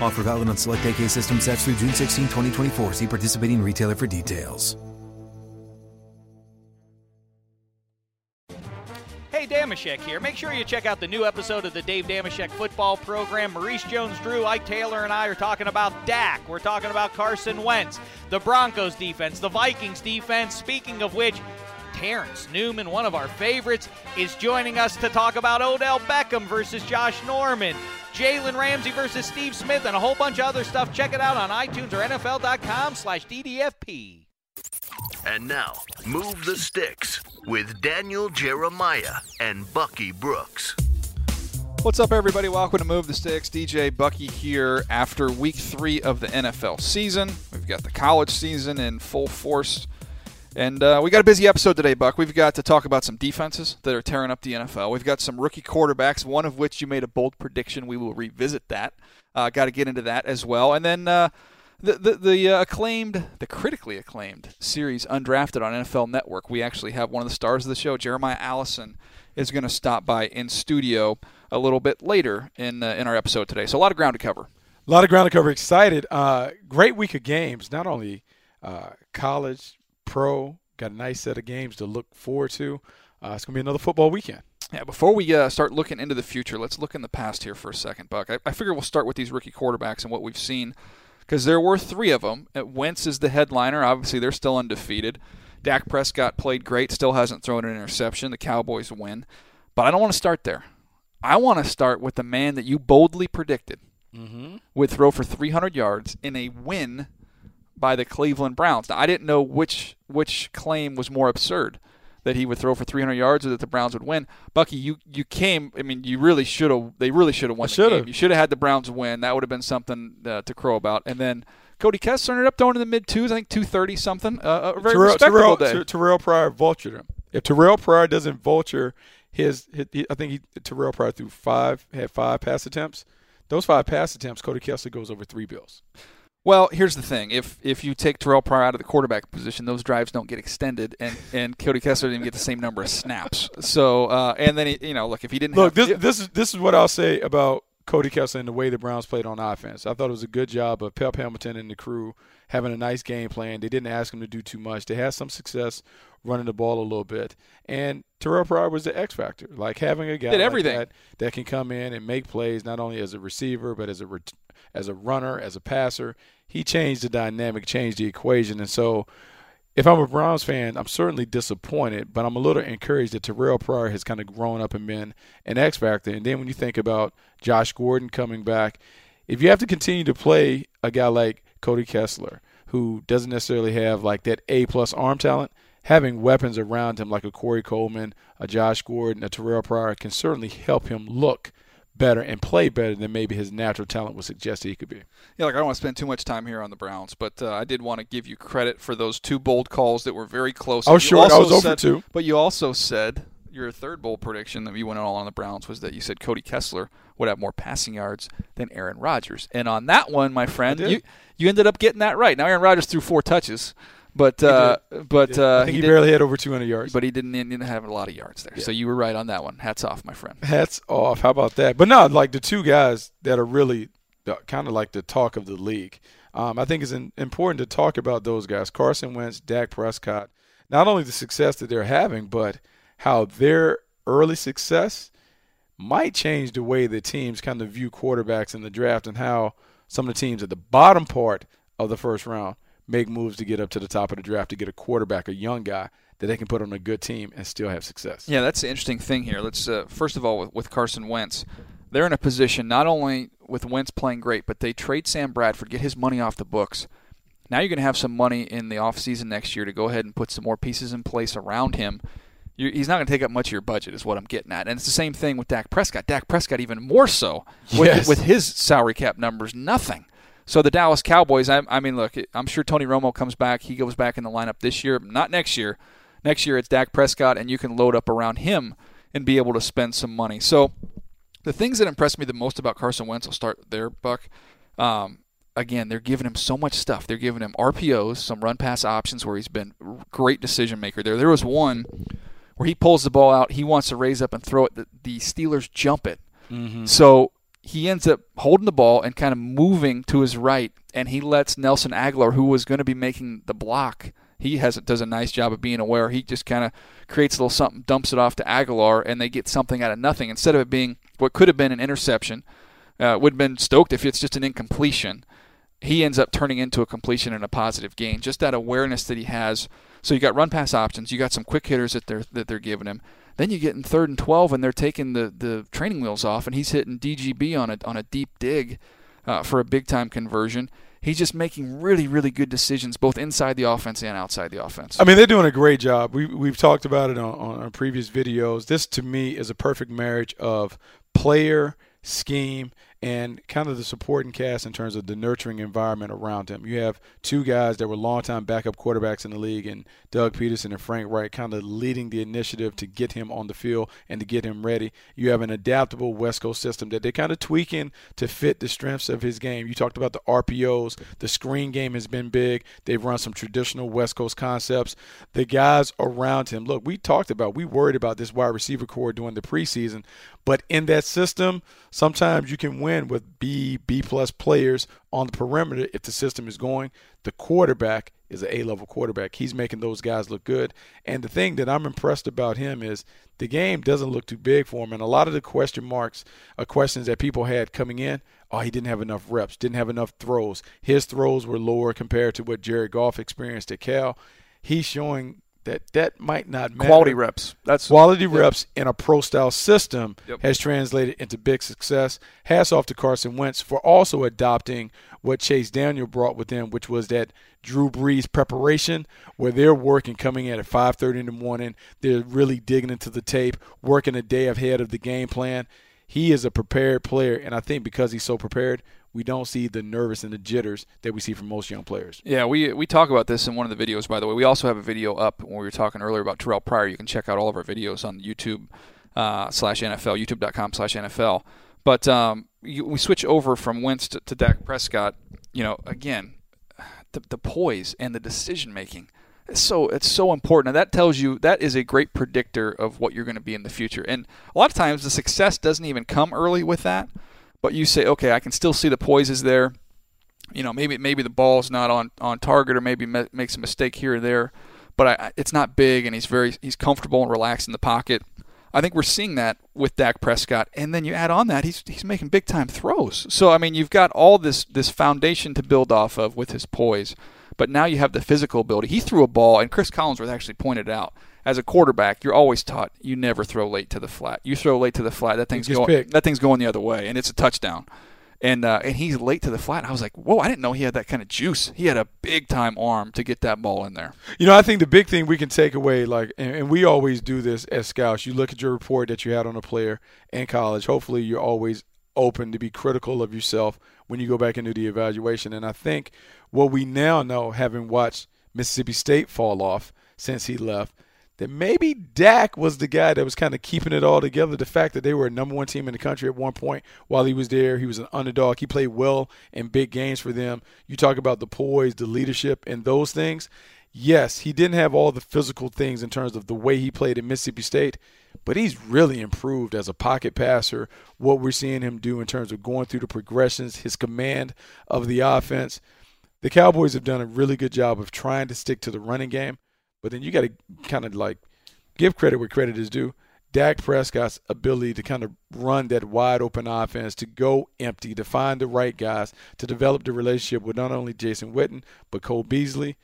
Offer valid on select AK system sets through June 16, 2024. See participating retailer for details. Hey, Damashek here. Make sure you check out the new episode of the Dave Damashek football program. Maurice Jones Drew, Ike Taylor, and I are talking about Dak. We're talking about Carson Wentz, the Broncos defense, the Vikings defense. Speaking of which, Terrence Newman, one of our favorites, is joining us to talk about Odell Beckham versus Josh Norman, Jalen Ramsey versus Steve Smith, and a whole bunch of other stuff. Check it out on iTunes or NFL.com slash DDFP. And now, Move the Sticks with Daniel Jeremiah and Bucky Brooks. What's up, everybody? Welcome to Move the Sticks. DJ Bucky here after week three of the NFL season. We've got the college season in full force. And uh, we got a busy episode today, Buck. We've got to talk about some defenses that are tearing up the NFL. We've got some rookie quarterbacks, one of which you made a bold prediction. We will revisit that. Uh, got to get into that as well. And then uh, the the, the uh, acclaimed, the critically acclaimed series Undrafted on NFL Network. We actually have one of the stars of the show, Jeremiah Allison, is going to stop by in studio a little bit later in uh, in our episode today. So a lot of ground to cover. A lot of ground to cover. Excited. Uh, great week of games. Not only college Pro. Got a nice set of games to look forward to. Uh, it's going to be another football weekend. Yeah, before we uh, start looking into the future, let's look in the past here for a second, Buck. I, I figure we'll start with these rookie quarterbacks and what we've seen because there were three of them. Uh, Wentz is the headliner. Obviously, they're still undefeated. Dak Prescott played great, still hasn't thrown an interception. The Cowboys win. But I don't want to start there. I want to start with the man that you boldly predicted mm-hmm. would throw for 300 yards in a win by the Cleveland Browns. Now, I didn't know which which claim was more absurd that he would throw for 300 yards or that the Browns would win. Bucky, you you came. I mean, you really should have. They really should have won. The game. You should have had the Browns win. That would have been something uh, to crow about. And then Cody Kessler ended up throwing in the mid twos. I think 230 something. Uh, a very Terrell, respectable Terrell, day. Terrell Pryor vultured him. If Terrell Pryor doesn't vulture his, his I think he, Terrell Pryor threw five had five pass attempts. Those five pass attempts, Cody Kessler goes over three bills. Well, here's the thing: if if you take Terrell Pryor out of the quarterback position, those drives don't get extended, and and Cody Kessler didn't get the same number of snaps. So, uh, and then he, you know, look if he didn't look have, this this is this is what I'll say about Cody Kessler and the way the Browns played on offense. I thought it was a good job of Pep Hamilton and the crew having a nice game plan. They didn't ask him to do too much. They had some success running the ball a little bit, and Terrell Pryor was the X factor, like having a guy did everything like that, that can come in and make plays not only as a receiver but as a as a runner, as a passer he changed the dynamic, changed the equation. And so if I'm a Browns fan, I'm certainly disappointed, but I'm a little encouraged that Terrell Pryor has kind of grown up and been an X factor. And then when you think about Josh Gordon coming back, if you have to continue to play a guy like Cody Kessler, who doesn't necessarily have like that A plus arm talent, having weapons around him like a Corey Coleman, a Josh Gordon, a Terrell Pryor can certainly help him look better and play better than maybe his natural talent would suggest he could be. Yeah, like I don't want to spend too much time here on the Browns, but uh, I did want to give you credit for those two bold calls that were very close. I was you sure I was said, over two. But you also said your third bold prediction that you went all on the Browns was that you said Cody Kessler would have more passing yards than Aaron Rodgers. And on that one, my friend, you you ended up getting that right. Now Aaron Rodgers threw four touches, but uh, but uh, I think he, did- barely had over 200 yards. but he didn't, he didn't have a lot of yards there. So you were right on that one. Hats off, my friend. Hats off. How about that? But no, like the two guys that are really kind of like the talk of the league. Um, I think it's in, important to talk about those guys Carson Wentz, Dak Prescott. Not only the success that they're having, but how their early success might change the way the teams kind of view quarterbacks in the draft and how some of the teams at the bottom part of the first round make moves to get up to the top of the draft to get a quarterback, a young guy that they can put on a good team and still have success. Yeah, that's the interesting thing here. Let's uh, first of all with, with Carson Wentz, they're in a position not only with Wentz playing great, but they trade Sam Bradford, get his money off the books. Now you're going to have some money in the offseason next year to go ahead and put some more pieces in place around him. you he's not going to take up much of your budget, is what I'm getting at. And it's the same thing with Dak Prescott. Dak Prescott even more so with, Yes. with his salary cap numbers, nothing. So the Dallas Cowboys, I, I mean, look, I'm sure Tony Romo comes back. He goes back in the lineup this year, not next year. Next year it's Dak Prescott, and you can load up around him and be able to spend some money. So the things that impressed me the most about Carson Wentz, I'll start there, Buck. Um, again, they're giving him so much stuff. They're giving him RPOs, some run pass options where he's been great decision maker there. There was one where he pulls the ball out, he wants to raise up and throw it. The, the Steelers jump it. So he ends up holding the ball and kind of moving to his right, and he lets Nelson Agholor, who was going to be making the block, he has does a nice job of being aware. He just kind of creates a little something, dumps it off to Agholor, and they get something out of nothing instead of it being what could have been an interception. Uh, would have been stoked if it's just an incompletion. He ends up turning into a completion and a positive gain. Just that awareness that he has. So you got run pass options. You got some quick hitters that they're that they're giving him. Then you get in third and twelve, and they're taking the, the training wheels off, and he's hitting DGB on a on a deep dig uh, for a big time conversion. He's just making really really good decisions both inside the offense and outside the offense. I mean, they're doing a great job. We, we've talked about it on, on our previous videos. This, to me, is a perfect marriage of player, scheme, and kind of the supporting cast in terms of the nurturing environment around him. You have two guys that were longtime backup quarterbacks in the league, and Doug Pederson and Frank Reich kind of leading the initiative to get him on the field and to get him ready. You have an adaptable West Coast system that they're kind of tweaking to fit the strengths of his game. You talked about the RPOs. The screen game has been big. They've run some traditional West Coast concepts. The guys around him, look, we talked about, we worried about this wide receiver corps during the preseason, but in that system, sometimes you can win with B, B plus players on the perimeter if the system is going. The quarterback is an A level quarterback. He's making those guys look good. And the thing that I'm impressed about him is the game doesn't look too big for him. And a lot of the question marks are questions that people had coming in. Oh, he didn't have enough reps, didn't have enough throws. His throws were lower compared to what Jared Goff experienced at Cal. He's showing that that might not matter. Quality reps. That's Quality reps in a pro style system Yep. has translated into big success. Hats off to Carson Wentz for also adopting what Chase Daniel brought with him, which was that Drew Brees preparation, where they're working coming in at 5:30 in the morning. They're really digging into the tape, working a day ahead of the game plan. He is a prepared player, and I think because he's so prepared, we don't see the nervous and the jitters that we see from most young players. Yeah, we we talk about this in one of the videos. By the way, we also have a video up when we were talking earlier about Terrell Pryor. You can check out all of our videos on YouTube uh, slash NFL, YouTube.com slash NFL. But um, you, we switch over from Wentz to, to Dak Prescott. You know, again, the, the poise and the decision making. So it's so important, and that tells you that is a great predictor of what you're going to be in the future. And a lot of times, the success doesn't even come early with that. But you say, okay, I can still see the poise is there. You know maybe maybe the ball's not on on target or maybe ma- makes a mistake here or there but I- it's not big and he's very he's comfortable and relaxed in the pocket. I think we're seeing that with Dak Prescott. And then you add on that he's he's making big time throws. So I mean you've got all this this foundation to build off of with his poise but now you have the physical ability he threw a ball and Chris Collinsworth actually pointed out as a quarterback, you're always taught you never throw late to the flat. You throw late to the flat, that thing's going picked. that thing's going the other way, and it's a touchdown and uh, and he's late to the flat. I was like, whoa, I didn't know he had that kind of juice. He had a big time arm to get that ball in there. You know, I think the big thing we can take away, like, and, and we always do this as scouts. You look at your report that you had on a player in college. Hopefully, you're always open to be critical of yourself when you go back into the evaluation. And I think what we now know, having watched Mississippi State fall off since he left, that maybe Dak was the guy that was kind of keeping it all together. The fact that they were a number one team in the country at one point while he was there, he was an underdog. He played well in big games for them. You talk about the poise, the leadership, and those things. Yes, he didn't have all the physical things in terms of the way he played at Mississippi State, but he's really improved as a pocket passer. What we're seeing him do in terms of going through the progressions, his command of the offense. The Cowboys have done a really good job of trying to stick to the running game. But then you got to kind of like give credit where credit is due. Dak Prescott's ability to kind of run that wide open offense, to go empty, to find the right guys, to develop the relationship with not only Jason Witten, but Cole Beasley.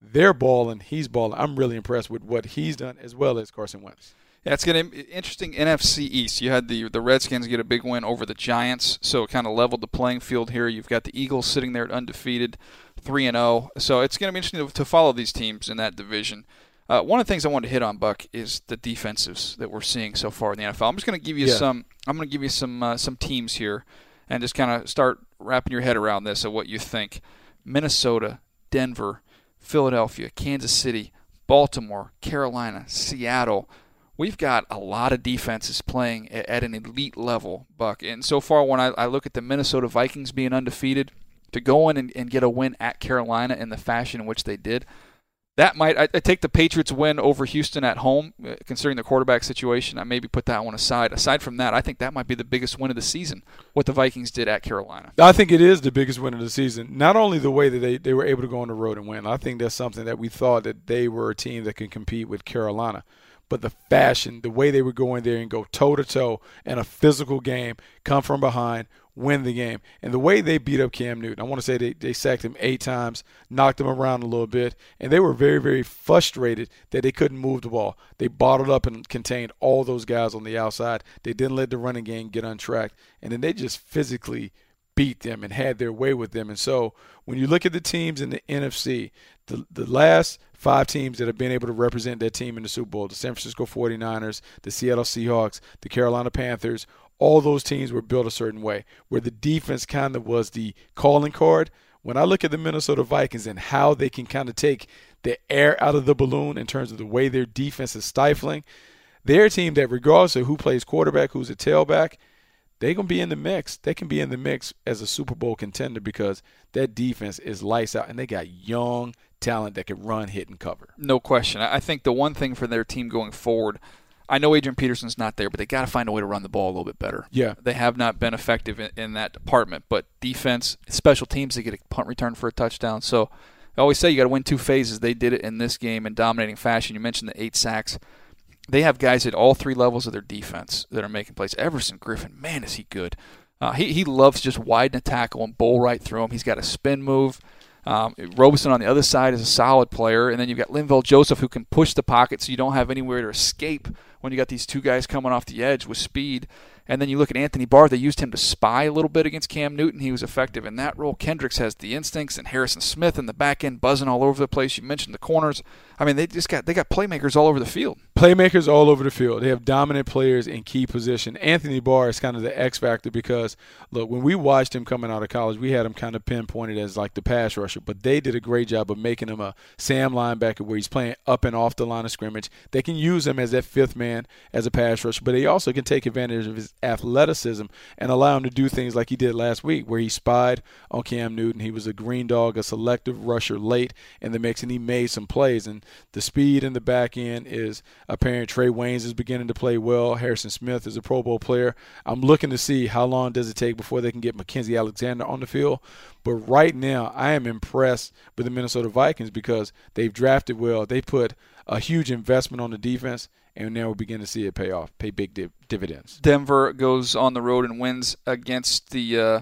They're balling. He's balling. I'm really impressed with what he's done as well as Carson Wentz. Yeah, it's going to be interesting NFC East. You had the the Redskins get a big win over the Giants, so it kind of leveled the playing field here. You've got the Eagles sitting there undefeated three and zero. Oh. So it's going to be interesting to, to, follow these teams in that division. Uh, one of the things I wanted to hit on, Buck, is the defenses that we're seeing so far in the NFL. I'm just going to give you yeah. some. I'm going to give you some uh, some teams here, and just kind of start wrapping your head around this of what you think. Minnesota, Denver, Philadelphia, Kansas City, Baltimore, Carolina, Seattle. We've got a lot of defenses playing at, an elite level, Buck. And so far, when I, I look at the Minnesota Vikings being undefeated, to go in and, and get a win at Carolina in the fashion in which they did, that might I, I, take the Patriots win over Houston at home, uh, considering the quarterback situation. I maybe put that one aside. Aside from that, I think that might be the biggest win of the season. What the Vikings did at Carolina. I think it is the biggest win of the season. Not only the way that they, they were able to go on the road and win. I think that's something that we thought that they were a team that can compete with Carolina. But the fashion, the way they would go in there and go toe to toe in a physical game, come from behind, win the game. And the way they beat up Cam Newton, I want to say they, they sacked him eight times, knocked him around a little bit, and they were very, very frustrated that they couldn't move the ball. They bottled up and contained all those guys on the outside. They didn't let the running game get untracked. And then they just physically beat them and had their way with them. And so when you look at the teams in the NFC, the, the last five teams that have been able to represent their team in the Super Bowl the San Francisco 49ers, the Seattle Seahawks, the Carolina Panthers all those teams were built a certain way, where the defense kind of was the calling card. When I look at the Minnesota Vikings and how they can kind of take the air out of the balloon in terms of the way their defense is stifling, they're a team that, regardless of who plays quarterback, who's a tailback, they're going to be in the mix. They can be in the mix as a Super Bowl contender because that defense is lights out and they got young talent that can run, hit, and cover. No question. I think the one thing for their team going forward I know Adrian Peterson's not there, but they got to find a way to run the ball a little bit better. Yeah, they have not been effective in, in, that department. But defense, special teams, they get a punt return for a touchdown. So I always say you got to win two phases. They did it in this game in dominating fashion. You mentioned the eight sacks. They have guys at all three levels of their defense that are making plays. Everson Griffen, man, is he good. Uh, he, he loves just widen a tackle and bowl right through him. He's got a spin move. Um, Robison on the other side is a solid player, and then you've got Linval Joseph who can push the pocket so you don't have anywhere to escape when you got these two guys coming off the edge with speed. And then you look at Anthony Barr, they used him to spy a little bit against Cam Newton. He was effective in that role. Kendricks has the instincts, and Harrison Smith in the back end buzzing all over the place. You mentioned the corners. I mean, they just got they got playmakers all over the field. Playmakers all over the field. They have dominant players in key position. Anthony Barr is kind of the X factor because look, when we watched him coming out of college, we had him kind of pinpointed as like the pass rusher, but they did a great job of making him a Sam linebacker where he's playing up and off the line of scrimmage. They can use him as that fifth man as a pass rusher, but they also can take advantage of his athleticism and allow him to do things like he did last week, where he spied on Cam Newton. He was a green dog, a selective rusher late in the mix, and he made some plays. And the speed in the back end is apparent. Trae Waynes is beginning to play well. Harrison Smith is a Pro Bowl player. I'm looking to see how long does it take before they can get Mackensie Alexander on the field. But right now, I am impressed with the Minnesota Vikings because they've drafted well. They put a huge investment on the defense and now we're beginning to see it pay off, pay big div- dividends. Denver goes on the road and wins against the uh,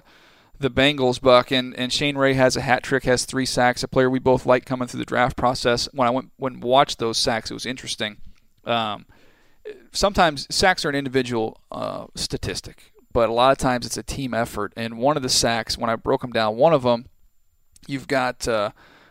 the Bengals, Buck, and, and Shane Ray has a hat trick, has three sacks, a player we both like coming through the draft process. When I went when watched those sacks, it was interesting. Um, sometimes sacks are an individual uh, statistic, but a lot of times it's a team effort. And one of the sacks, when I broke them down, one of them, you've got. Uh,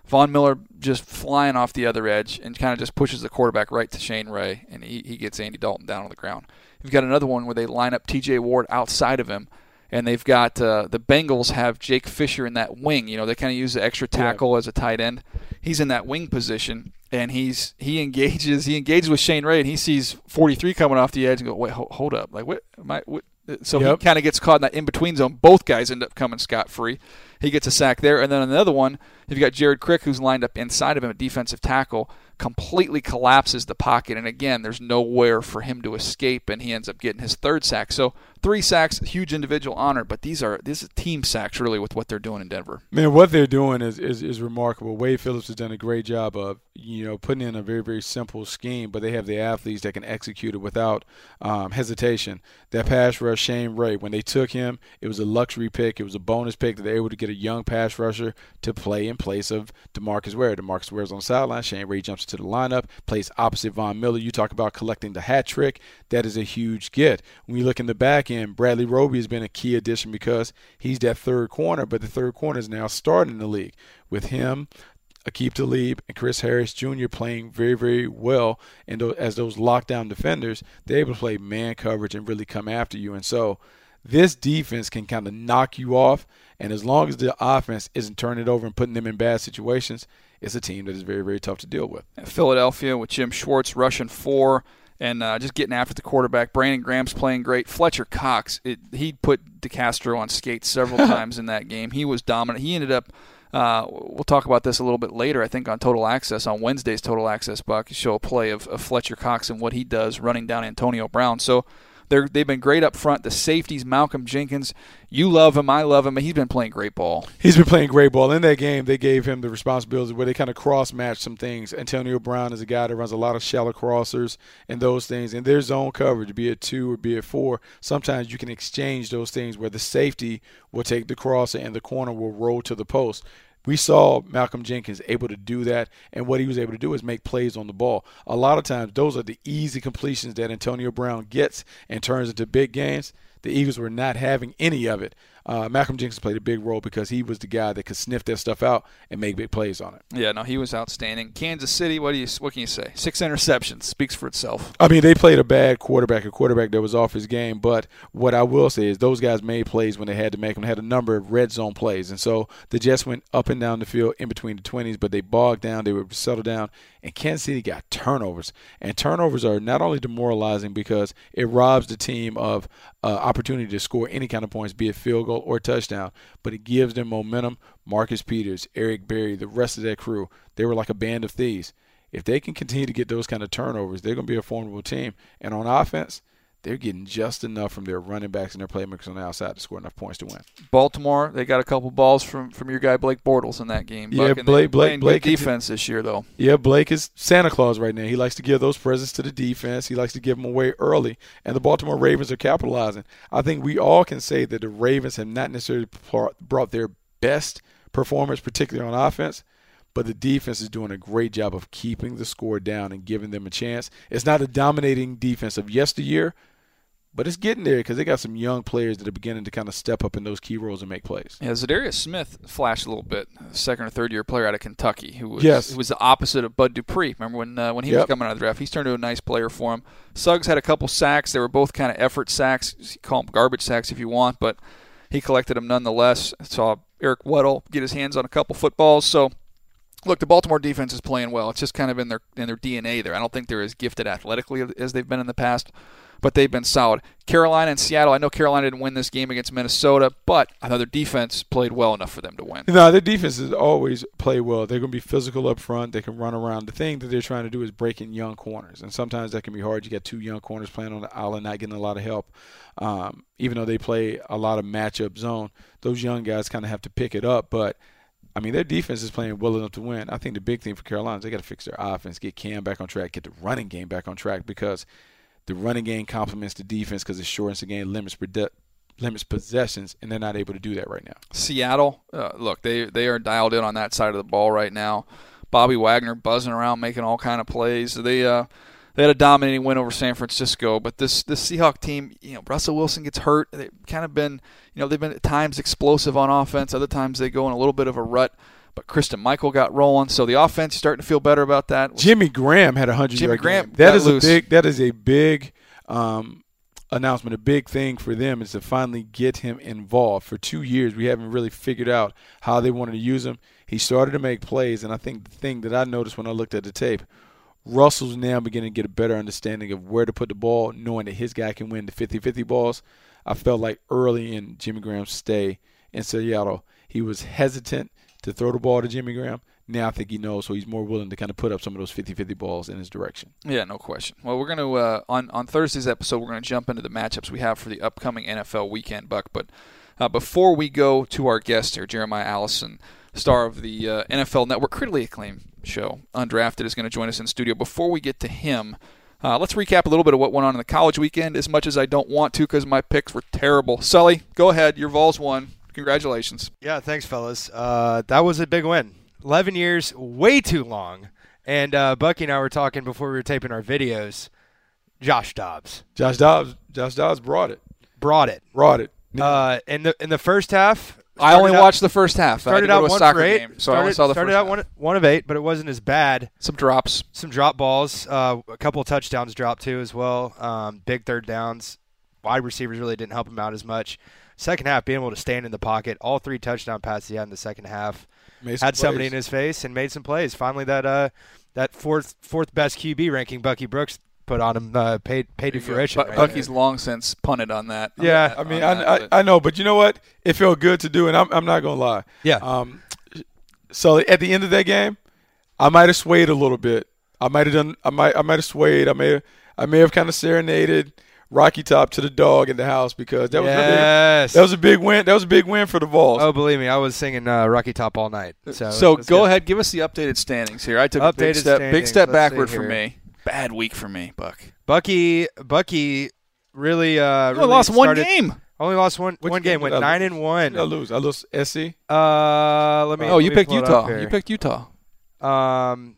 Von Miller just flying off the other edge and kind of just pushes the quarterback right to Shane Ray, and he, he gets Andy Dalton down on the ground. You've got another one where they line up T.J. Ward outside of him, and they've got uh, the Bengals have Jake Fisher in that wing. You know, they kind of use the extra tackle yeah. as a tight end. He's in that wing position, and he's he engages he engages with Shane Ray, and he sees 43 coming off the edge, and go, wait, hold, hold up, like what? Am I, what? So Yep. he kind of gets caught in that in between zone. Both guys end up coming scot free. He gets a sack there, and then another one. You've got Jared Crick, who's lined up inside of him, a defensive tackle, completely collapses the pocket, and again, there's nowhere for him to escape, and he ends up getting his third sack. So three sacks, huge individual honor, but these are this is team sacks really with what they're doing in Denver. Man, what they're doing is, is, is remarkable. Wade Phillips has done a great job of, you know, putting in a very, very simple scheme, but they have the athletes that can execute it without um, hesitation. That pass rush, Shane Ray, when they took him, it was a luxury pick. It was a bonus pick that they were able to get a young pass rusher to play in place of DeMarcus Ware. DeMarcus Ware's on the sideline. Shane Ray jumps into the lineup, plays opposite Von Miller. You talk about collecting the hat trick. That is a huge get. When you look in the back end, Bradley Roby has been a key addition because he's that third corner, but the third corner is now starting in the league. With him, Aqib Talib and Chris Harris Jr. playing very, very well, and as those lockdown defenders, they're able to play man coverage and really come after you. And so, this defense can kind of knock you off, and as long as the offense isn't turning it over and putting them in bad situations, it's a team that is very, very tough to deal with. Philadelphia with Jim Schwartz rushing four and uh, just getting after the quarterback. Brandon Graham's playing great. Fletcher Cox, it, he put DeCastro on skates several times in that game. He was dominant. He ended up. Uh, we'll talk about this a little bit later. I think on Total Access on Wednesday's Total Access Buck show a play of, of Fletcher Cox and what he does running down Antonio Brown. So they're they've been great up front. The safeties, Malcolm Jenkins, you love him, I love him. He's been playing great ball. He's been playing great ball. In that game, they gave him the responsibility where they kind of cross match some things. Antonio Brown is a guy that runs a lot of shallow crossers and those things. And their zone coverage, be it two or be it four, sometimes you can exchange those things where the safety will take the crosser and the corner will roll to the post. We saw Malcolm Jenkins able to do that, and what he was able to do is make plays on the ball. A lot of times, those are the easy completions that Antonio Brown gets and turns into big games. The Eagles were not having any of it. Uh, Malcolm Jenkins played a big role because he was the guy that could sniff that stuff out and make big plays on it. Yeah, no, he was outstanding. Kansas City, what do you what can you say? Six interceptions speaks for itself. I mean, they played a bad quarterback, a quarterback that was off his game. But what I will say is those guys made plays when they had to make them. They had a number of red zone plays, and so the Jets went up and down the field in between the twenties, but they bogged down. They would settle down, and Kansas City got turnovers. And turnovers are not only demoralizing because it robs the team of uh, opportunity to score any kind of points, be it field goal or touchdown, but it gives them momentum. Marcus Peters, Eric Berry, the rest of that crew, they were like a band of thieves. If they can continue to get those kind of turnovers, they're going to be a formidable team. And on offense, they're getting just enough from their running backs and their playmakers on the outside to score enough points to win. Baltimore, they got a couple balls from, from your guy Blake Bortles in that game. Yeah, Buck, Blake- Blake- Blake defense this year though. Yeah, Blake is Santa Claus right now. He likes to give those presents to the defense. He likes to give them away early, and the Baltimore Ravens are capitalizing. I think we all can say that the Ravens have not necessarily brought their best performance, particularly on offense, but the defense is doing a great job of keeping the score down and giving them a chance. It's not a dominating defense of yesteryear, but it's getting there because they got some young players that are beginning to kind of step up in those key roles and make plays. Yeah, Za'Darius Smith flashed a little bit. Second or third year player out of Kentucky, who was Yes. who was the opposite of Bud Dupree. Remember when uh, when he was coming out of the draft? He's turned into a nice player for him. Suggs had a couple sacks. They were both kind of effort sacks. You call them garbage sacks if you want, but he collected them nonetheless. Saw Eric Weddle get his hands on a couple footballs. So look, the Baltimore defense is playing well. It's just kind of in their in their DNA there. I don't think they're as gifted athletically as they've been in the past, but they've been solid. Carolina and Seattle. I know Carolina didn't win this game against Minnesota, but their defense played well enough for them to win. No, their defenses always play well. They're going to be physical up front. They can run around. The thing that they're trying to do is break in young corners, and sometimes that can be hard. You got two young corners playing on the island, not getting a lot of help. Um, even though they play a lot of matchup zone, those young guys kind of have to pick it up. But I mean, their defense is playing well enough to win. I think the big thing for Carolina is they got to fix their offense, get Cam back on track, get the running game back on track because the running game complements the defense because it shortens the game, limits limits possessions, and they're not able to do that right now. Seattle, uh, look, they they are dialed in on that side of the ball right now. Bobby Wagner buzzing around, making all kind of plays. They uh, they had a dominating win over San Francisco, but this this Seahawk team, you know, Russell Wilson gets hurt. They've kind of been, you know, they've been at times explosive on offense. Other times they go in a little bit of a rut. But Christine Michael got rolling, so the offense is starting to feel better about that. Jimmy Graham had a hundred Jimmy yard Graham game. That is loose. a big. That is a big um, announcement. A big thing for them is to finally get him involved. For two years, we haven't really figured out how they wanted to use him. He started to make plays, and I think the thing that I noticed when I looked at the tape, Russell's now beginning to get a better understanding of where to put the ball, knowing that his guy can win the 50-50 balls. I felt like early in Jimmy Graham's stay in Seattle, he was hesitant to throw the ball to Jimmy Graham. Now I think he knows, so he's more willing to kind of put up some of those 50-50 balls in his direction. Yeah, no question. Well, we're going to uh, on on Thursday's episode, we're going to jump into the matchups we have for the upcoming NFL weekend, Buck. But uh, before we go to our guest here, Jeremiah Allison, star of the uh, NFL Network critically acclaimed show Undrafted, is going to join us in studio. Before we get to him. Uh, let's recap a little bit of what went on in the college weekend, as much as I don't want to because my picks were terrible. Sully, go ahead. Your Vols won. Congratulations. Yeah, thanks, fellas. Uh, that was a big win. 11 years, way too long. And uh, Bucky and I were talking before we were taping our videos. Josh Dobbs Josh Dobbs, Josh Dobbs brought it, brought it. brought it. Uh, in the in the first half, I only out- watched the first half. I started go out to a one soccer for eight. game, so I only saw the started first out half. one one of eight, but it wasn't as bad. Some drops. Some drop balls, uh, a couple of touchdowns dropped too as well. Um, big third downs. Wide receivers really didn't help him out as much. Second half, being able to stand in the pocket, all three touchdown passes he had in the second half. Made some had somebody plays. in his face and made some plays. Finally, that uh, that fourth fourth best QB ranking Bucky Brooks put on him uh, paid paid to fruition. Bu- right Bucky's there. long since punted on that. on Yeah, that- I mean, I, that, I, I know, but you know what? It felt good to do, and I'm, I'm not gonna lie. Yeah. Um, so at the end of that game, I might have swayed a little bit. I might have done. I might. I might have swayed. I may. I may have kind of serenaded Rocky Top to the dog in the house because that was really, yes. that was a big win. That was a big win for the Vols. oh, believe me, I was singing uh, Rocky Top all night. So So go get- ahead, give us the updated standings here. I took a big Updated step, big step let's backward for me. Bad week for me, Buck. Bucky Bucky really uh You really only lost one started- game. Only lost one Which one game. did Went I nine lose? and one. I lose. I lost SC. Uh, let me. Oh, let you me picked Utah. You picked Utah. Um,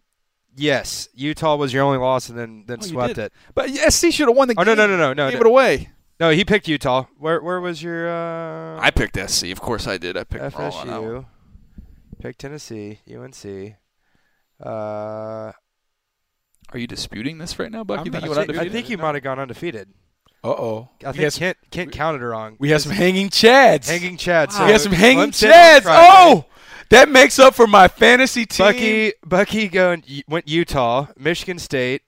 yes, Utah was your only loss, and then then Oh, swept it. But SC should have won the Oh game. no no no no no. Gave no. it away. No, he picked Utah. Where where was your uh, I picked SC. Of course I did. I picked wrong on that. FSU? Picked Tennessee, UNC. Uh, Are you disputing this right now, Buck? I'm think not you went I think you might have gone undefeated. Uh oh. I think Kent Kent counted it wrong. We had some hanging chads. hanging Chad. So we had some hanging Clemson chads. Friday. Oh, that makes up for my fantasy team. Bucky Bucky going went Utah, Michigan State.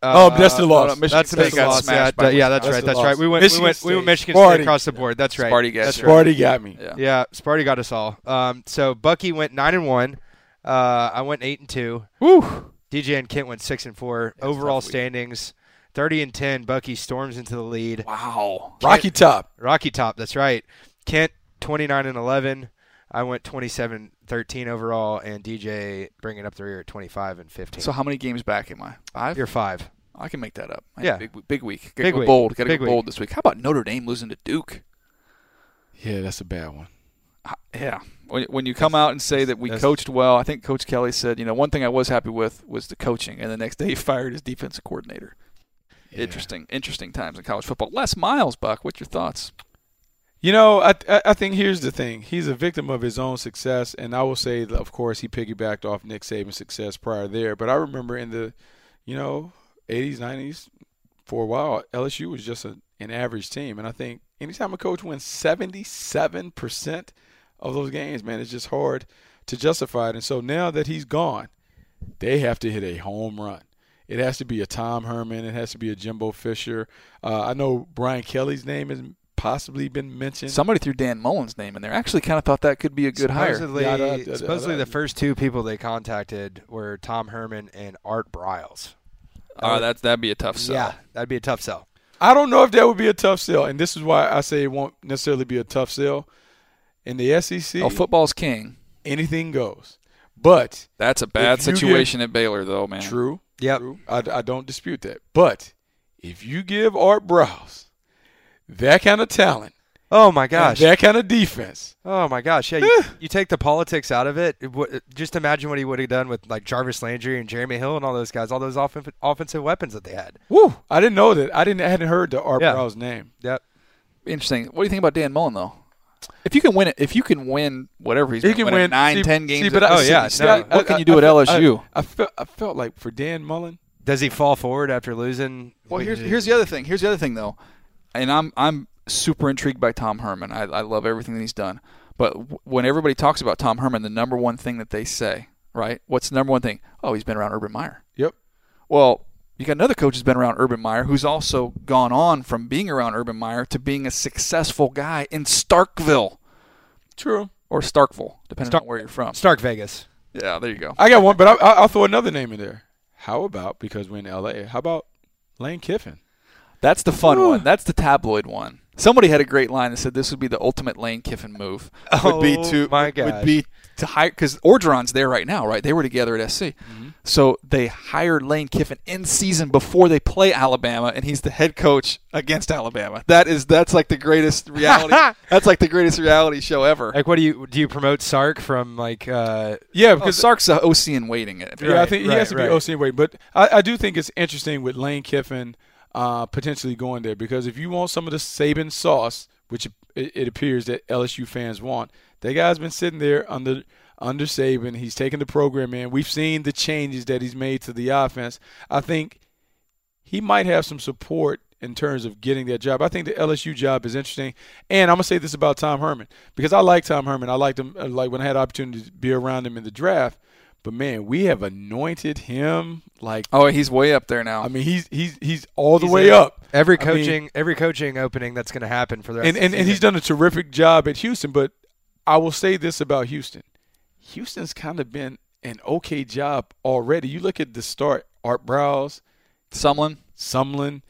Oh, uh, that's the loss. no, Michigan That's the State big loss. Yeah, by yeah, that's Wisconsin. right. That's That's the right. We went Michigan we went we went State. Michigan Sparty. State across the board. That's right. Sparty got That's you. right. Sparty got me. Yeah. Yeah, Sparty got us all. Um, so Bucky went nine and one. Uh, I went eight and two. Woo. DJ and Kent went six and four. That's Overall standings, thirty and ten. Bucky storms into the lead. Wow. Rocky Top. Rocky Top. That's right. Kent twenty nine and eleven. I went 27-13 overall, and DJ bringing up the rear at twenty five and fifteen. So how many games back am I? Five. you're five. I can make that up. I- Yeah. Big, big week. Got Big go week. bold. Got to Big go week. bold this week. How about Notre Dame losing to Duke? Yeah, that's a bad one. Uh, Yeah. When, when you come out and say that we coached well, I think Coach Kelly said, you know, one thing I was happy with was the coaching, and the next day he fired his defensive coordinator. Yeah. Interesting, interesting times in college football. Les Miles, Buck, what's your thoughts? You know, I, I think here's the thing. He's a victim of his own success, and I will say, of course, he piggybacked off Nick Saban's success prior there. But I remember in the, you know, 80s, 90s, for a while, LSU was just a, an average team, and I think anytime a coach wins 77 percent of those games, man, it's just hard to justify it. And so now that he's gone, they have to hit a home run. It has to be a Tom Herman. It has to be a Jimbo Fisher. Uh, I know Brian Kelly's name has possibly been mentioned. Somebody threw Dan Mullen's name in there. Actually, kind of thought that could be a good hire. supposedly, Yeah, I- I- I- supposedly I- the first two people they contacted were Tom Herman and Art Briles. Oh, uh, that's that'd be a tough sell. Yeah, that'd be a tough sell. I don't know if that would be a tough sell, and this is why I say it won't necessarily be a tough sell. In the SEC, Oh, football's king. anything goes. But That's a bad If you situation at Baylor, though, man. true, Yeah. I, I don't dispute that. But if you give Art Briles that kind of talent, Oh my and gosh. that kind of defense, Oh my gosh. Yeah, you, you take the politics out of it. it w- just imagine what he would have done with like Jarvis Landry and Jeremy Hill and all those guys, all those offen- offensive weapons that they had. woo! I didn't know that. I didn't. I hadn't heard the Art Yeah. Briles name. Yep. Interesting. What do you think about Dan Mullen, though? If you can win it, if you can win whatever he's He gonna can win, win nine, see- ten games. See, but I, Oh, yeah, see, no. I- What can you do I at felt- LSU? I, I felt. I felt like for Dan Mullen, Does he fall forward after losing? Well, here's here's the other thing. Here's the other thing, though, and I'm I'm super intrigued by Tom Herman. I, I love everything that he's done. But w- when everybody talks about Tom Herman, the number one thing that they say, right? What's the number one thing? Oh, he's been around Urban Meyer. Yep. Well, you got another coach who's been around Urban Meyer who's also gone on from being around Urban Meyer to being a successful guy in Starkville True. or Starkville, depending Stark- on where you're from. Stark Vegas. Yeah, there you go. I got one, but I, I, I'll throw another name in there. How about because we're in L.A. How about Lane Kiffin? That's the fun Ooh. one. That's the tabloid one. Somebody had a great line that said this would be the ultimate Lane Kiffin move. would be Oh, to my would, be to hire because Orgeron's there right now, right? They were together at SC, Mm-hmm. so they hired Lane Kiffin in season before they play Alabama, and he's the head coach against Alabama. That is that's like the greatest reality. that's like the greatest reality show ever. Like, what do you do? You promote Sark from like? Uh, Yeah, Oh, because Sark's a OC in waiting. It. Yeah, I Right, think he right, has to be right. OC anyway. But I, I do think it's interesting with Lane Kiffin uh, potentially going there because if you want some of the Saban sauce, which it, it appears that LSU fans want, that guy's been sitting there under under Saban. He's taken the program in. We've seen the changes that he's made to the offense. I think he might have some support in terms of getting that job. I think the LSU job is interesting, and I'm gonna say this about Tom Herman because I like Tom Herman. I liked him uh, like when I had opportunity to be around him in the draft. But man, we have anointed him like Oh, he's way up there now. I mean he's he's he's all the he's way in up. Every I mean- coaching, every coaching opening that's going to happen for the rest and of the and, and he's done a terrific job at Houston. But I will say this about Houston: Houston's kind of been an okay job already. You look at the start: Art Briles, Sumlin. Sumlin,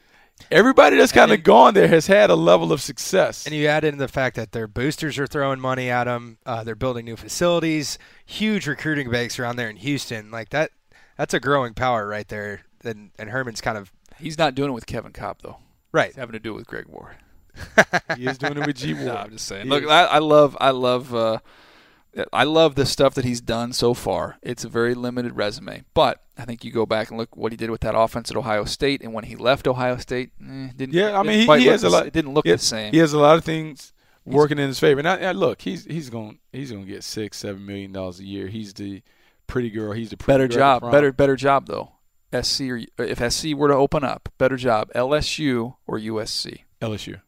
everybody that's kind of gone there has had a level of success. And you add in the fact that their boosters are throwing money at them. Uh, they're building new facilities, huge recruiting banks around there in Houston. Like that, that's a growing power right there. And, and Herman's kind of He's not doing it with Kevin Cobb though. right. He's having to do it with Greg Ward. he is doing it with G Ward. No, I'm just saying. He Look. I, I love, I love, uh, I love the stuff that he's done so far. It's a very limited resume, but I think you go back and look what he did with that offense at Ohio State, and when he left Ohio State, eh, didn't. Yeah, I mean, he, he has a lot. It didn't look he, the same. He has a lot of things working in his favor. And I, I- look, he's he's going he's going to get six, seven million dollars a year. He's the pretty girl. He's the pretty better girl at the job, better, better job though. SC or if SC were to open up, better job. LSU or USC. LSU.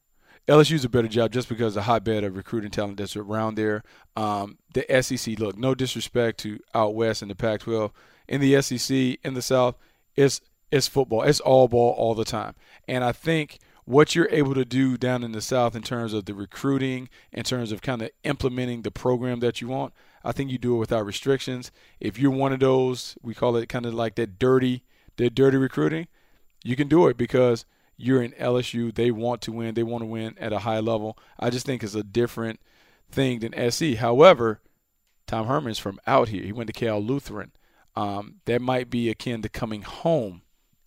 LSU's a better job just because the hotbed of recruiting talent that's around there. Um, the SEC, look, no disrespect to out west and the Pac-12. In the SEC, in the South, it's it's football. It's all ball all the time. And I think what you're able to do down in the South in terms of the recruiting, in terms of kind of implementing the program that you want, I think you do it without restrictions. If you're one of those, we call it kind of like that dirty, that dirty recruiting, you can do it because you're in LSU. They want to win. They want to win at a high level. I just think it's a different thing than SC. However, Tom Herman's from out here. He went to Cal Lutheran. Um, that might be akin to coming home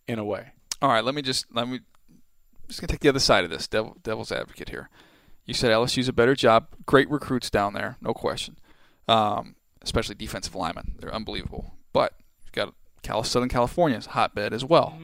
in a way. All right, let me just let me just gonna take the other side of this, devil, devil's advocate here. You said LSU's a better job. Great recruits down there, no question. Um, especially defensive linemen, they're unbelievable. But you've got Cal- Southern California's hotbed as well.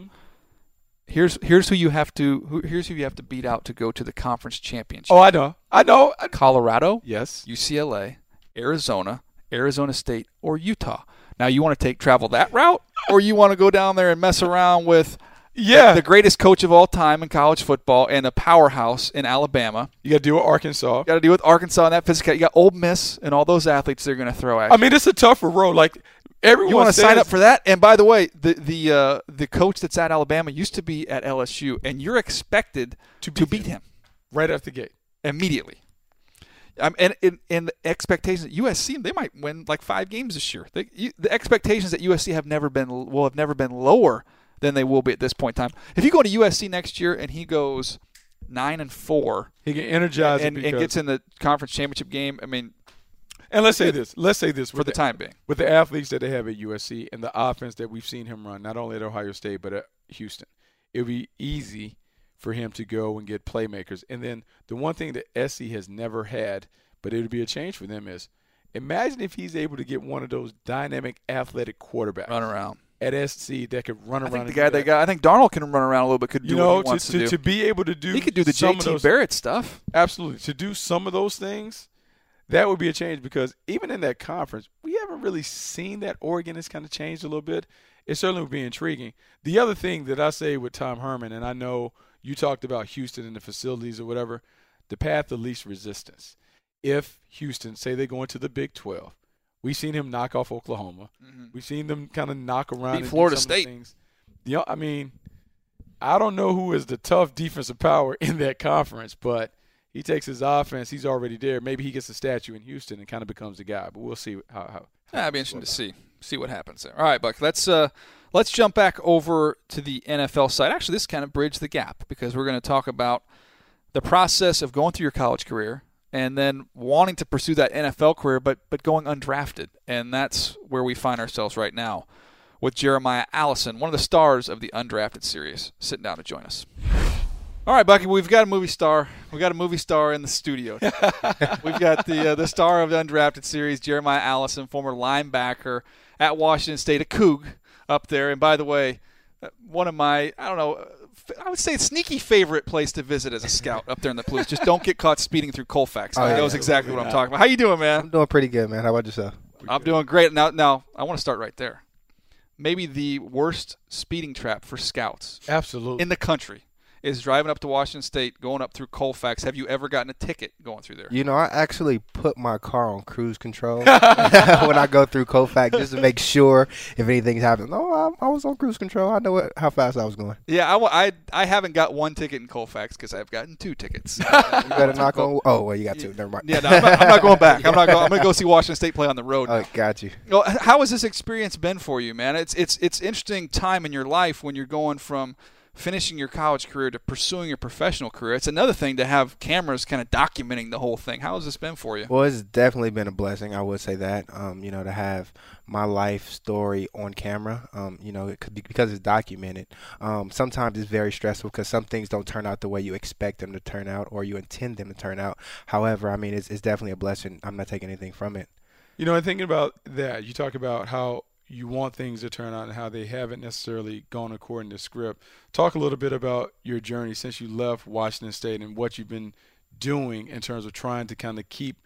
Here's here's who you have to who, here's who you have to beat out to go to the conference championship. Oh, I know. I know. Colorado, Yes. UCLA, Arizona, Arizona State, or Utah. Now you want to take travel that route, or you want to go down there and mess around with Yeah. the greatest coach of all time in college football and a powerhouse in Alabama. you got to deal with Arkansas. You got to deal with Arkansas and that physical. You got Ole Miss and all those athletes they're going to throw at you. I mean, it's a tougher road. Like everyone you want to says, sign up for that? And by the way, the the uh, the coach that's at Alabama used to be at LSU, and you're expected to, beat beat him. him right after the gate. immediately. Um, and in and the expectations at USC, they might win like five games this year. They, you, the expectations at USC have never been will have never been lower than they will be at this point in time. If you go to USC next year and he goes nine and four He can energize and, and gets in the conference championship game, I mean, And let's say this. Let's say this for with the time being, with the athletes that they have at USC and the offense that we've seen him run, not only at Ohio State but at Houston, it would be easy for him to go and get playmakers. And then the one thing that SC has never had, but it would be a change for them, is imagine if he's able to get one of those dynamic, athletic quarterbacks run around. at SC that could run around. I think the guy they got, I think Darnold can run around a little bit. Could do you know, what he to, wants to, to, do. to be able to do he could do the JT those, Barrett stuff. Absolutely. To do some of those things, that would be a change because even in that conference, we haven't really seen that Oregon has kind of changed a little bit. It certainly would be intriguing. The other thing that I say with Tom Herman, and I know you talked about Houston and the facilities or whatever, the path of least resistance. if Houston say they go into the Big 12, we've seen him knock off Oklahoma. Mm-hmm. We've seen them kind of knock around Florida State. Things. You know, I mean, I don't know who is the tough defensive power in that conference, but he takes his offense. He's already there. Maybe he gets a statue in Houston and kind of becomes the guy. But we'll see how. how Yeah, it'd be interesting to see see what happens there. All right, Buck. Let's uh, let's jump back over to the NFL side. Actually, this kind of bridge the gap because we're going to talk about the process of going through your college career and then wanting to pursue that NFL career, but but going undrafted, and that's where we find ourselves right now with Jeremiah Allison, one of the stars of the undrafted series, sitting down to join us. All right, Bucky, we've got a movie star. We've got a movie star in the studio. we've got the uh, the star of the undrafted series, Jeremiah Allison, former linebacker at Washington State, a Coug up there. And by the way, uh, one of my I don't know, I would say sneaky favorite place to visit as a scout up there in the Palouse. Just don't get caught speeding through Colfax. Oh, He yeah. knows exactly what I'm talking about. How you doing, man? I'm doing pretty good, man. How about yourself? I'm doing great. Now, now I want to start right there. Maybe the worst speeding trap for scouts Absolutely. in the country is driving up to Washington State, going up through Colfax. Have you ever gotten a ticket going through there? You know, I actually put my car on cruise control when I go through Colfax just to make sure if anything's happening. No, I, I was on cruise control. I know what, how fast I was going. Yeah, I, I, I haven't got one ticket in Colfax because I've gotten two tickets. You better knock on. Oh, well, you got two. Never mind. yeah, no, I'm, not, I'm not going back. I'm not. Go, I'm going to go see Washington State play on the road. Oh, now. got you. Well, how has this experience been for you, man? It's it's it's interesting time in your life when you're going from finishing your college career to pursuing your professional career. It's another thing to have cameras kind of documenting the whole thing. How has this been for you? Well, it's definitely been a blessing. I would say that. Um, you know, to have my life story on camera. Um, you know, it could be because it's documented. Um, sometimes it's very stressful because some things don't turn out the way you expect them to turn out or you intend them to turn out. However, I mean, it's, it's definitely a blessing. I'm not taking anything from it. You know, and thinking about that, you talk about how you want things to turn out and how they haven't necessarily gone according to script. Talk a little bit about your journey since you left Washington State and what you've been doing in terms of trying to kind of keep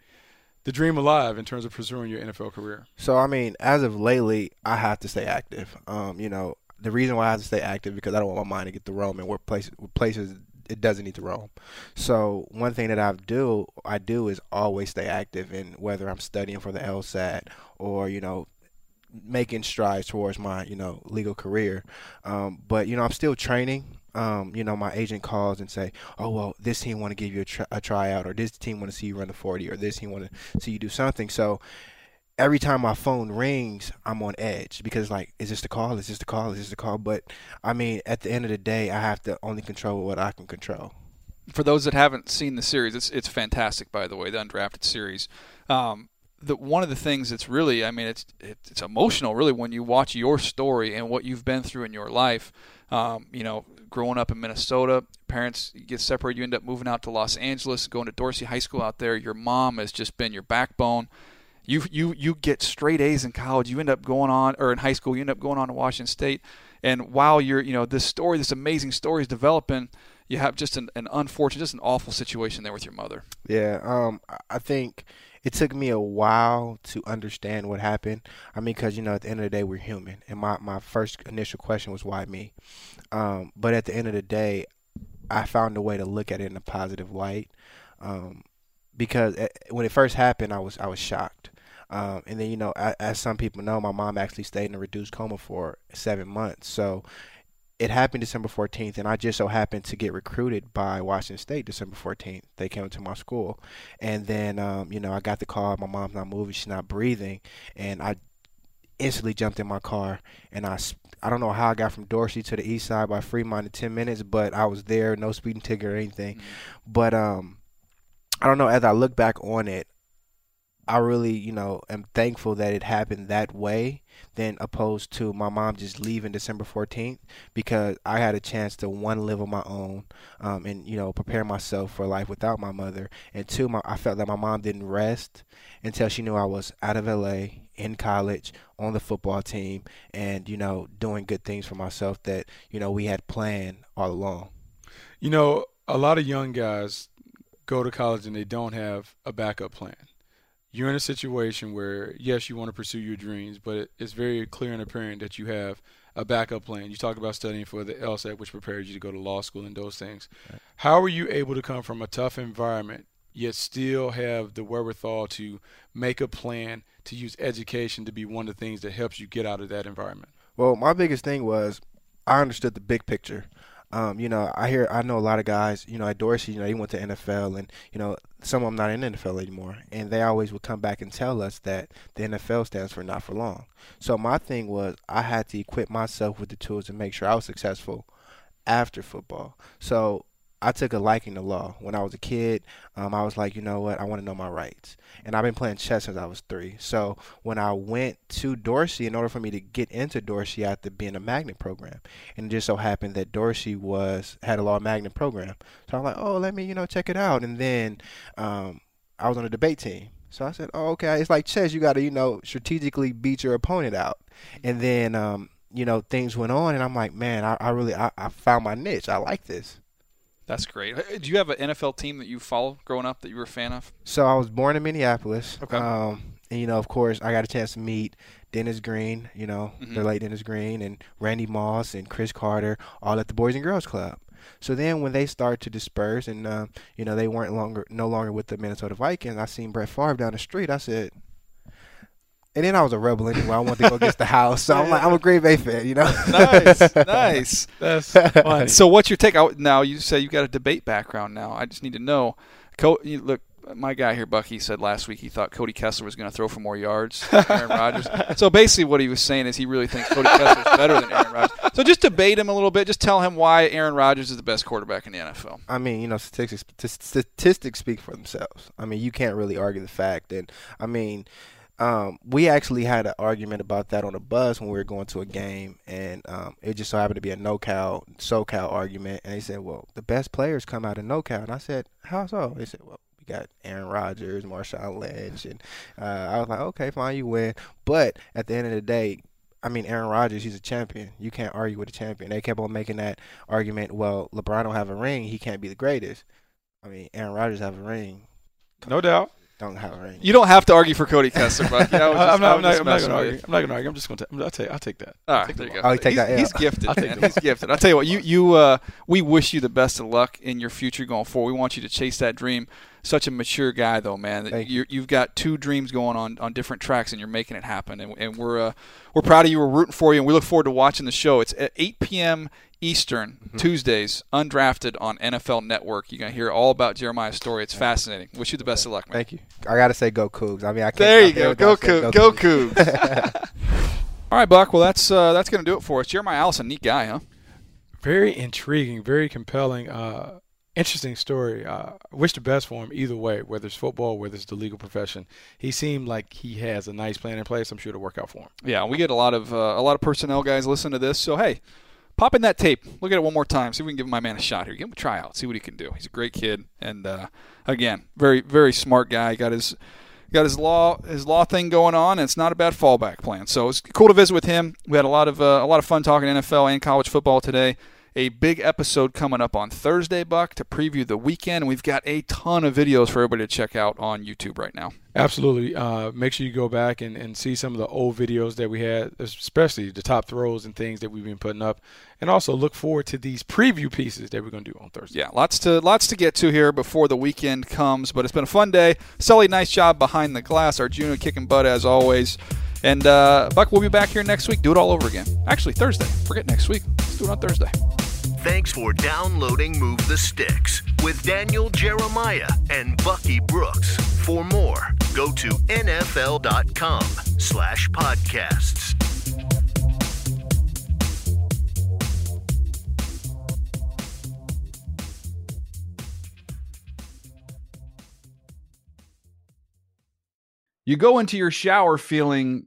the dream alive in terms of pursuing your NFL career. So I mean, as of lately, I have to stay active. Um, you know, the reason why I have to stay active because I don't want my mind to get to roam and where places places it doesn't need to roam. So one thing that I do I do is always stay active and whether I'm studying for the LSAT or you know making strides towards my you know legal career. Um, but you know I'm still training. Um, you know my agent calls and say, oh well, this team want to give you a, a tryout or this team want to see you run the 40 or this team want to see you do something. So every time my phone rings, I'm on edge because like, is this the call? Is this the call? Is this the call? But I mean, at the end of the day, I have to only control what I can control. for those that haven't seen the series, it's it's fantastic. By the way, the undrafted series. Um, the one of the things that's really, I mean, it's it's it's emotional, really, when you watch your story and what you've been through in your life. Um, you know, growing up in Minnesota, parents get separated, you end up moving out to Los Angeles, going to Dorsey High School out there. Your mom has just been your backbone. You you you get straight A's in college. You end up going on, or in high school, you end up going on to Washington State. And while you're, you know, this story, this amazing story is developing, you have just an, an unfortunate, just an awful situation there with your mother. Yeah, um, I- think it took me a while to understand what happened. I mean, because you know, at the end of the day, we're human, and my my first initial question was why me. Um, but at the end of the day, I found a way to look at it in a positive light. Um, because eh, when it first happened, I was I was shocked. Um, and then you know, a- as some people know, my mom actually stayed in a reduced coma for seven months. So it happened December 14th, and I just so happened to get recruited by Washington State December 14th. They came to my school, and then um, you know I got the call. My mom's not moving; she's not breathing, and I instantly jumped in my car and I, I don't know how I got from Dorsey to the east side by Fremont in 10 minutes, but I was there, no speeding ticket or anything. But um I don't know as I look back on it, I really, you know, am thankful that it happened that way than opposed to my mom just leaving December 14th because I had a chance to one live on my own um, and you know prepare myself for life without my mother and two my, I felt that my mom didn't rest until she knew I was out of LA in college on the football team and you know doing good things for myself that you know we had planned all along. You know, a lot of young guys go to college and they don't have a backup plan. You're in a situation where, yes, you want to pursue your dreams, but it's very clear and apparent that you have a backup plan. You talk about studying for the LSAT, which prepares you to go to law school and those things. How were you able to come from a tough environment yet still have the wherewithal to make a plan to use education to be one of the things that helps you get out of that environment? Well, my biggest thing was I understood the big picture. Um, you know, I hear I know a lot of guys, you know, at Dorsey, you know, he went to NFL and, you know, some of them not in NFL anymore. And they always would come back and tell us that the NFL stands for not for long. So my thing was I had to equip myself with the tools to make sure I was successful after football. So I took a liking to law. When I was a kid, um, I was like, you know what, I want to know my rights. And I've been playing chess since I was three. So when I went to Dorsey, in order for me to get into Dorsey, I had to be in a magnet program. And it just so happened that Dorsey was had a law magnet program. So I'm like, oh, let me, you know, check it out. And then um, I was on a debate team. So I said, oh, okay, it's like chess. You got to, you know, strategically beat your opponent out. And then, um, you know, things went on, and I'm like, man, I, I really, I, I found my niche. I like this. That's great. Uh, Do you have an NFL team that you followed growing up that you were a fan of? So I was born in Minneapolis. Okay. Um, and you know, of course, I got a chance to meet Dennis Green. You know, Mhm. the late Dennis Green and Randy Moss and Cris Carter, all at the Boys and Girls Club. So then, when they started to disperse, and uh, you know, they weren't longer, no longer with the Minnesota Vikings, I seen Brett Favre down the street. I said. And then I was a rebel anyway. I wanted to go against the house, so I'm like, I'm a Green Bay fan, you know. nice, nice. That's funny. So, what's your take? I- Now, you say you got a debate background. Now, I just need to know. Co- you, look, my guy here, Bucky, said last week he thought Cody Kessler was going to throw for more yards than Aaron Rodgers. So basically, what he was saying is he really thinks Cody Kessler is better than Aaron Rodgers. So just debate him a little bit. Just tell him why Aaron Rodgers is the best quarterback in the NFL. I mean, you know, statistics statistics speak for themselves. I mean, you can't really argue the fact. And I mean, um, we actually had an argument about that on a bus when we were going to a game, and um, it just so happened to be a NorCal SoCal argument. And they said, "Well, the best players come out of NorCal," and I said, "How so?" They said, "Well." We got Aaron Rodgers, Marshawn Lynch, and uh, I was like, okay, fine, you win. But at the end of the day, I mean, Aaron Rodgers, he's a champion. You can't argue with a champion. They kept on making that argument. Well, LeBron don't have a ring. He can't be the greatest. I mean, Aaron Rodgers have a ring. no doubt. Don't have a. You don't have to argue for Cody Kessler, but I was just, I'm not, I I'm was not, just I'm not messing going to argue. I'm not going to argue. I'm just going to. I'll take. I'll take that. All I'll take there you go. Oh, you take he's, that L. he's gifted, I'll take man. He's gifted. I'll tell you what, you you uh, we wish you the best of luck in your future going forward. We want you to chase that dream. Such a mature guy, though, man. Thank You're, you've got two dreams going on on different tracks, and you're making it happen. And, and we're uh, we're proud of you. We're rooting for you, and we look forward to watching the show. It's at 8 p.m. Eastern Mm-hmm. Tuesdays, undrafted on NFL Network. You're gonna hear all about Jeremiah's story. It's fascinating. Wish you the best of luck, man. Thank you. I gotta say, go Cougs. I mean, I can't. There you can't go. without Go saying Coug. Go Cougs. All right, Buck. Well, that's uh, that's going to do it for us. Jeremiah Allison, neat guy, huh? Very intriguing, very compelling, uh, interesting story. Uh, wish the best for him either way, whether it's football, whether it's the legal profession. He seemed like he has a nice plan in place. I'm sure it'll work out for him. Yeah, we get a lot of uh, a lot of personnel guys listen to this. So hey, pop in that tape. Look at it one more time. See if we can give my man a shot here. Give him a tryout. See what he can do. He's a great kid, and uh, again, very very smart guy. Got his got his law his law thing going on, and it's not a bad fallback plan. So it's cool to visit with him. We had a lot of uh, a lot of fun talking NFL and college football today. A big episode coming up on Thursday, Buck, to preview the weekend. We've got a ton of videos for everybody to check out on YouTube right now. Absolutely. Uh, make sure you go back and, and see some of the old videos that we had, especially the top throws and things that we've been putting up. And also look forward to these preview pieces that we're going to do on Thursday. Yeah, lots to lots to get to here before the weekend comes, but it's been a fun day. Sully, nice job behind the glass. Arjuna kicking butt as always. And uh, Buck, we'll be back here next week. Do it all over again. Actually, Thursday. Forget next week. Let's do it on Thursday. Thanks for downloading Move the Sticks with Daniel Jeremiah and Bucky Brooks. For more, go to nfl.com slash podcasts. You go into your shower feeling